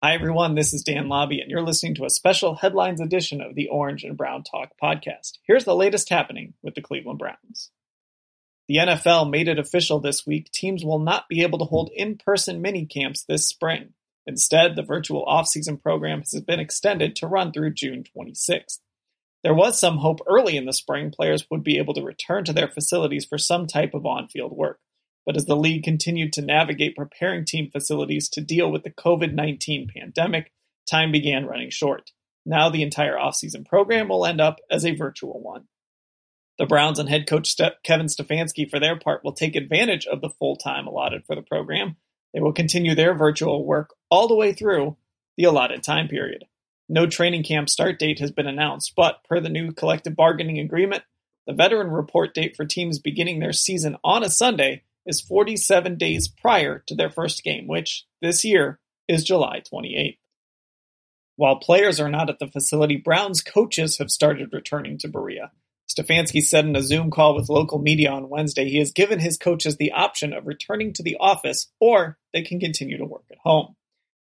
Hi, everyone. This is Dan Labbe, and you're listening to a special headlines edition of the Orange and Brown Talk podcast. Here's the latest happening with the Cleveland Browns. The NFL made it official this week teams will not be able to hold in person mini camps this spring. Instead, the virtual offseason program has been extended to run through June 26th. There was some hope early in the spring players would be able to return to their facilities for some type of on field work. But as the league continued to navigate preparing team facilities to deal with the COVID 19 pandemic, time began running short. Now the entire offseason program will end up as a virtual one. The Browns and head coach Kevin Stefanski, for their part, will take advantage of the full time allotted for the program. They will continue their virtual work all the way through the allotted time period. No training camp start date has been announced, but per the new collective bargaining agreement, the veteran report date for teams beginning their season on a Sunday is 47 days prior to their first game, which this year is July 28th. While players are not at the facility, Browns coaches have started returning to Berea. Stefanski said in a Zoom call with local media on Wednesday he has given his coaches the option of returning to the office or they can continue to work at home.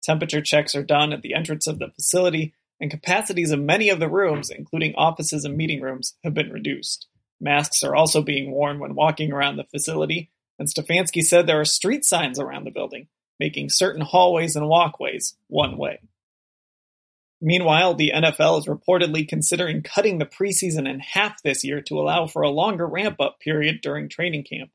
Temperature checks are done at the entrance of the facility, and capacities of many of the rooms, including offices and meeting rooms, have been reduced. Masks are also being worn when walking around the facility, and Stefanski said there are street signs around the building, making certain hallways and walkways one way. Meanwhile, the NFL is reportedly considering cutting the preseason in half this year to allow for a longer ramp up period during training camp.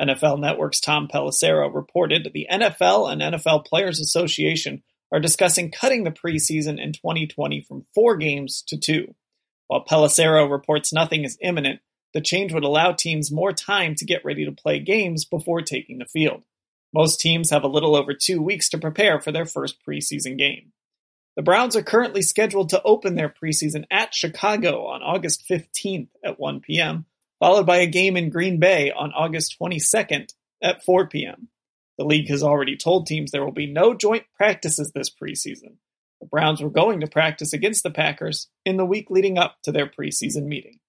NFL Network's Tom Pelissero reported the NFL and NFL Players Association are discussing cutting the preseason in 2020 from four games to two. While Pelissero reports nothing is imminent, the change would allow teams more time to get ready to play games before taking the field. Most teams have a little over two weeks to prepare for their first preseason game. The Browns are currently scheduled to open their preseason at Chicago on August 15th at 1 p.m., followed by a game in Green Bay on August 22nd at 4 p.m. The league has already told teams there will be no joint practices this preseason. The Browns were going to practice against the Packers in the week leading up to their preseason meeting.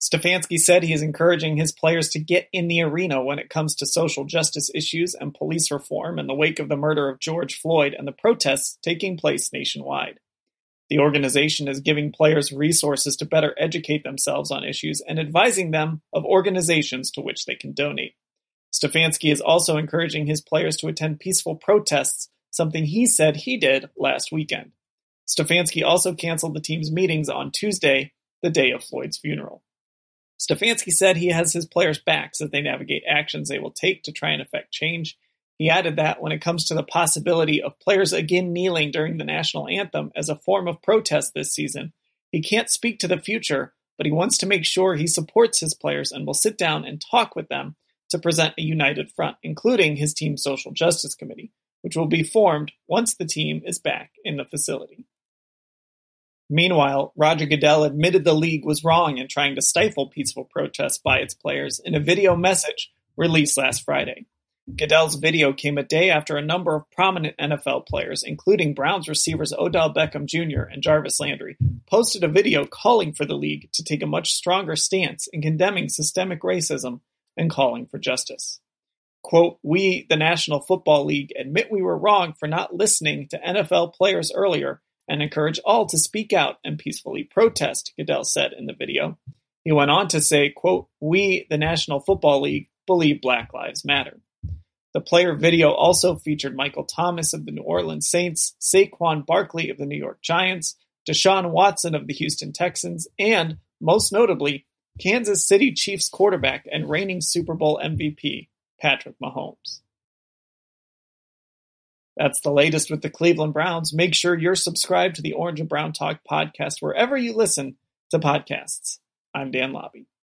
Stefanski said he is encouraging his players to get in the arena when it comes to social justice issues and police reform in the wake of the murder of George Floyd and the protests taking place nationwide. The organization is giving players resources to better educate themselves on issues and advising them of organizations to which they can donate. Stefanski is also encouraging his players to attend peaceful protests, something he said he did last weekend. Stefanski also canceled the team's meetings on Tuesday, the day of Floyd's funeral. Stefanski said he has his players' backs as they navigate actions they will take to try and effect change. He added that when it comes to the possibility of players again kneeling during the national anthem as a form of protest this season, he can't speak to the future, but he wants to make sure he supports his players and will sit down and talk with them to present a united front, including his team's social justice committee, which will be formed once the team is back in the facility. Meanwhile, Roger Goodell admitted the league was wrong in trying to stifle peaceful protests by its players in a video message released last Friday. Goodell's video came a day after a number of prominent NFL players, including Browns receivers Odell Beckham Jr. and Jarvis Landry, posted a video calling for the league to take a much stronger stance in condemning systemic racism and calling for justice. Quote, We, the National Football League, admit we were wrong for not listening to NFL players earlier and encourage all to speak out and peacefully protest, Goodell said in the video. He went on to say, quote, We, the National Football League, believe Black Lives Matter. The player video also featured Michael Thomas of the New Orleans Saints, Saquon Barkley of the New York Giants, Deshaun Watson of the Houston Texans, and, most notably, Kansas City Chiefs quarterback and reigning Super Bowl MVP, Patrick Mahomes. That's the latest with the Cleveland Browns. Make sure you're subscribed to the Orange and Brown Talk podcast wherever you listen to podcasts. I'm Dan Labbe.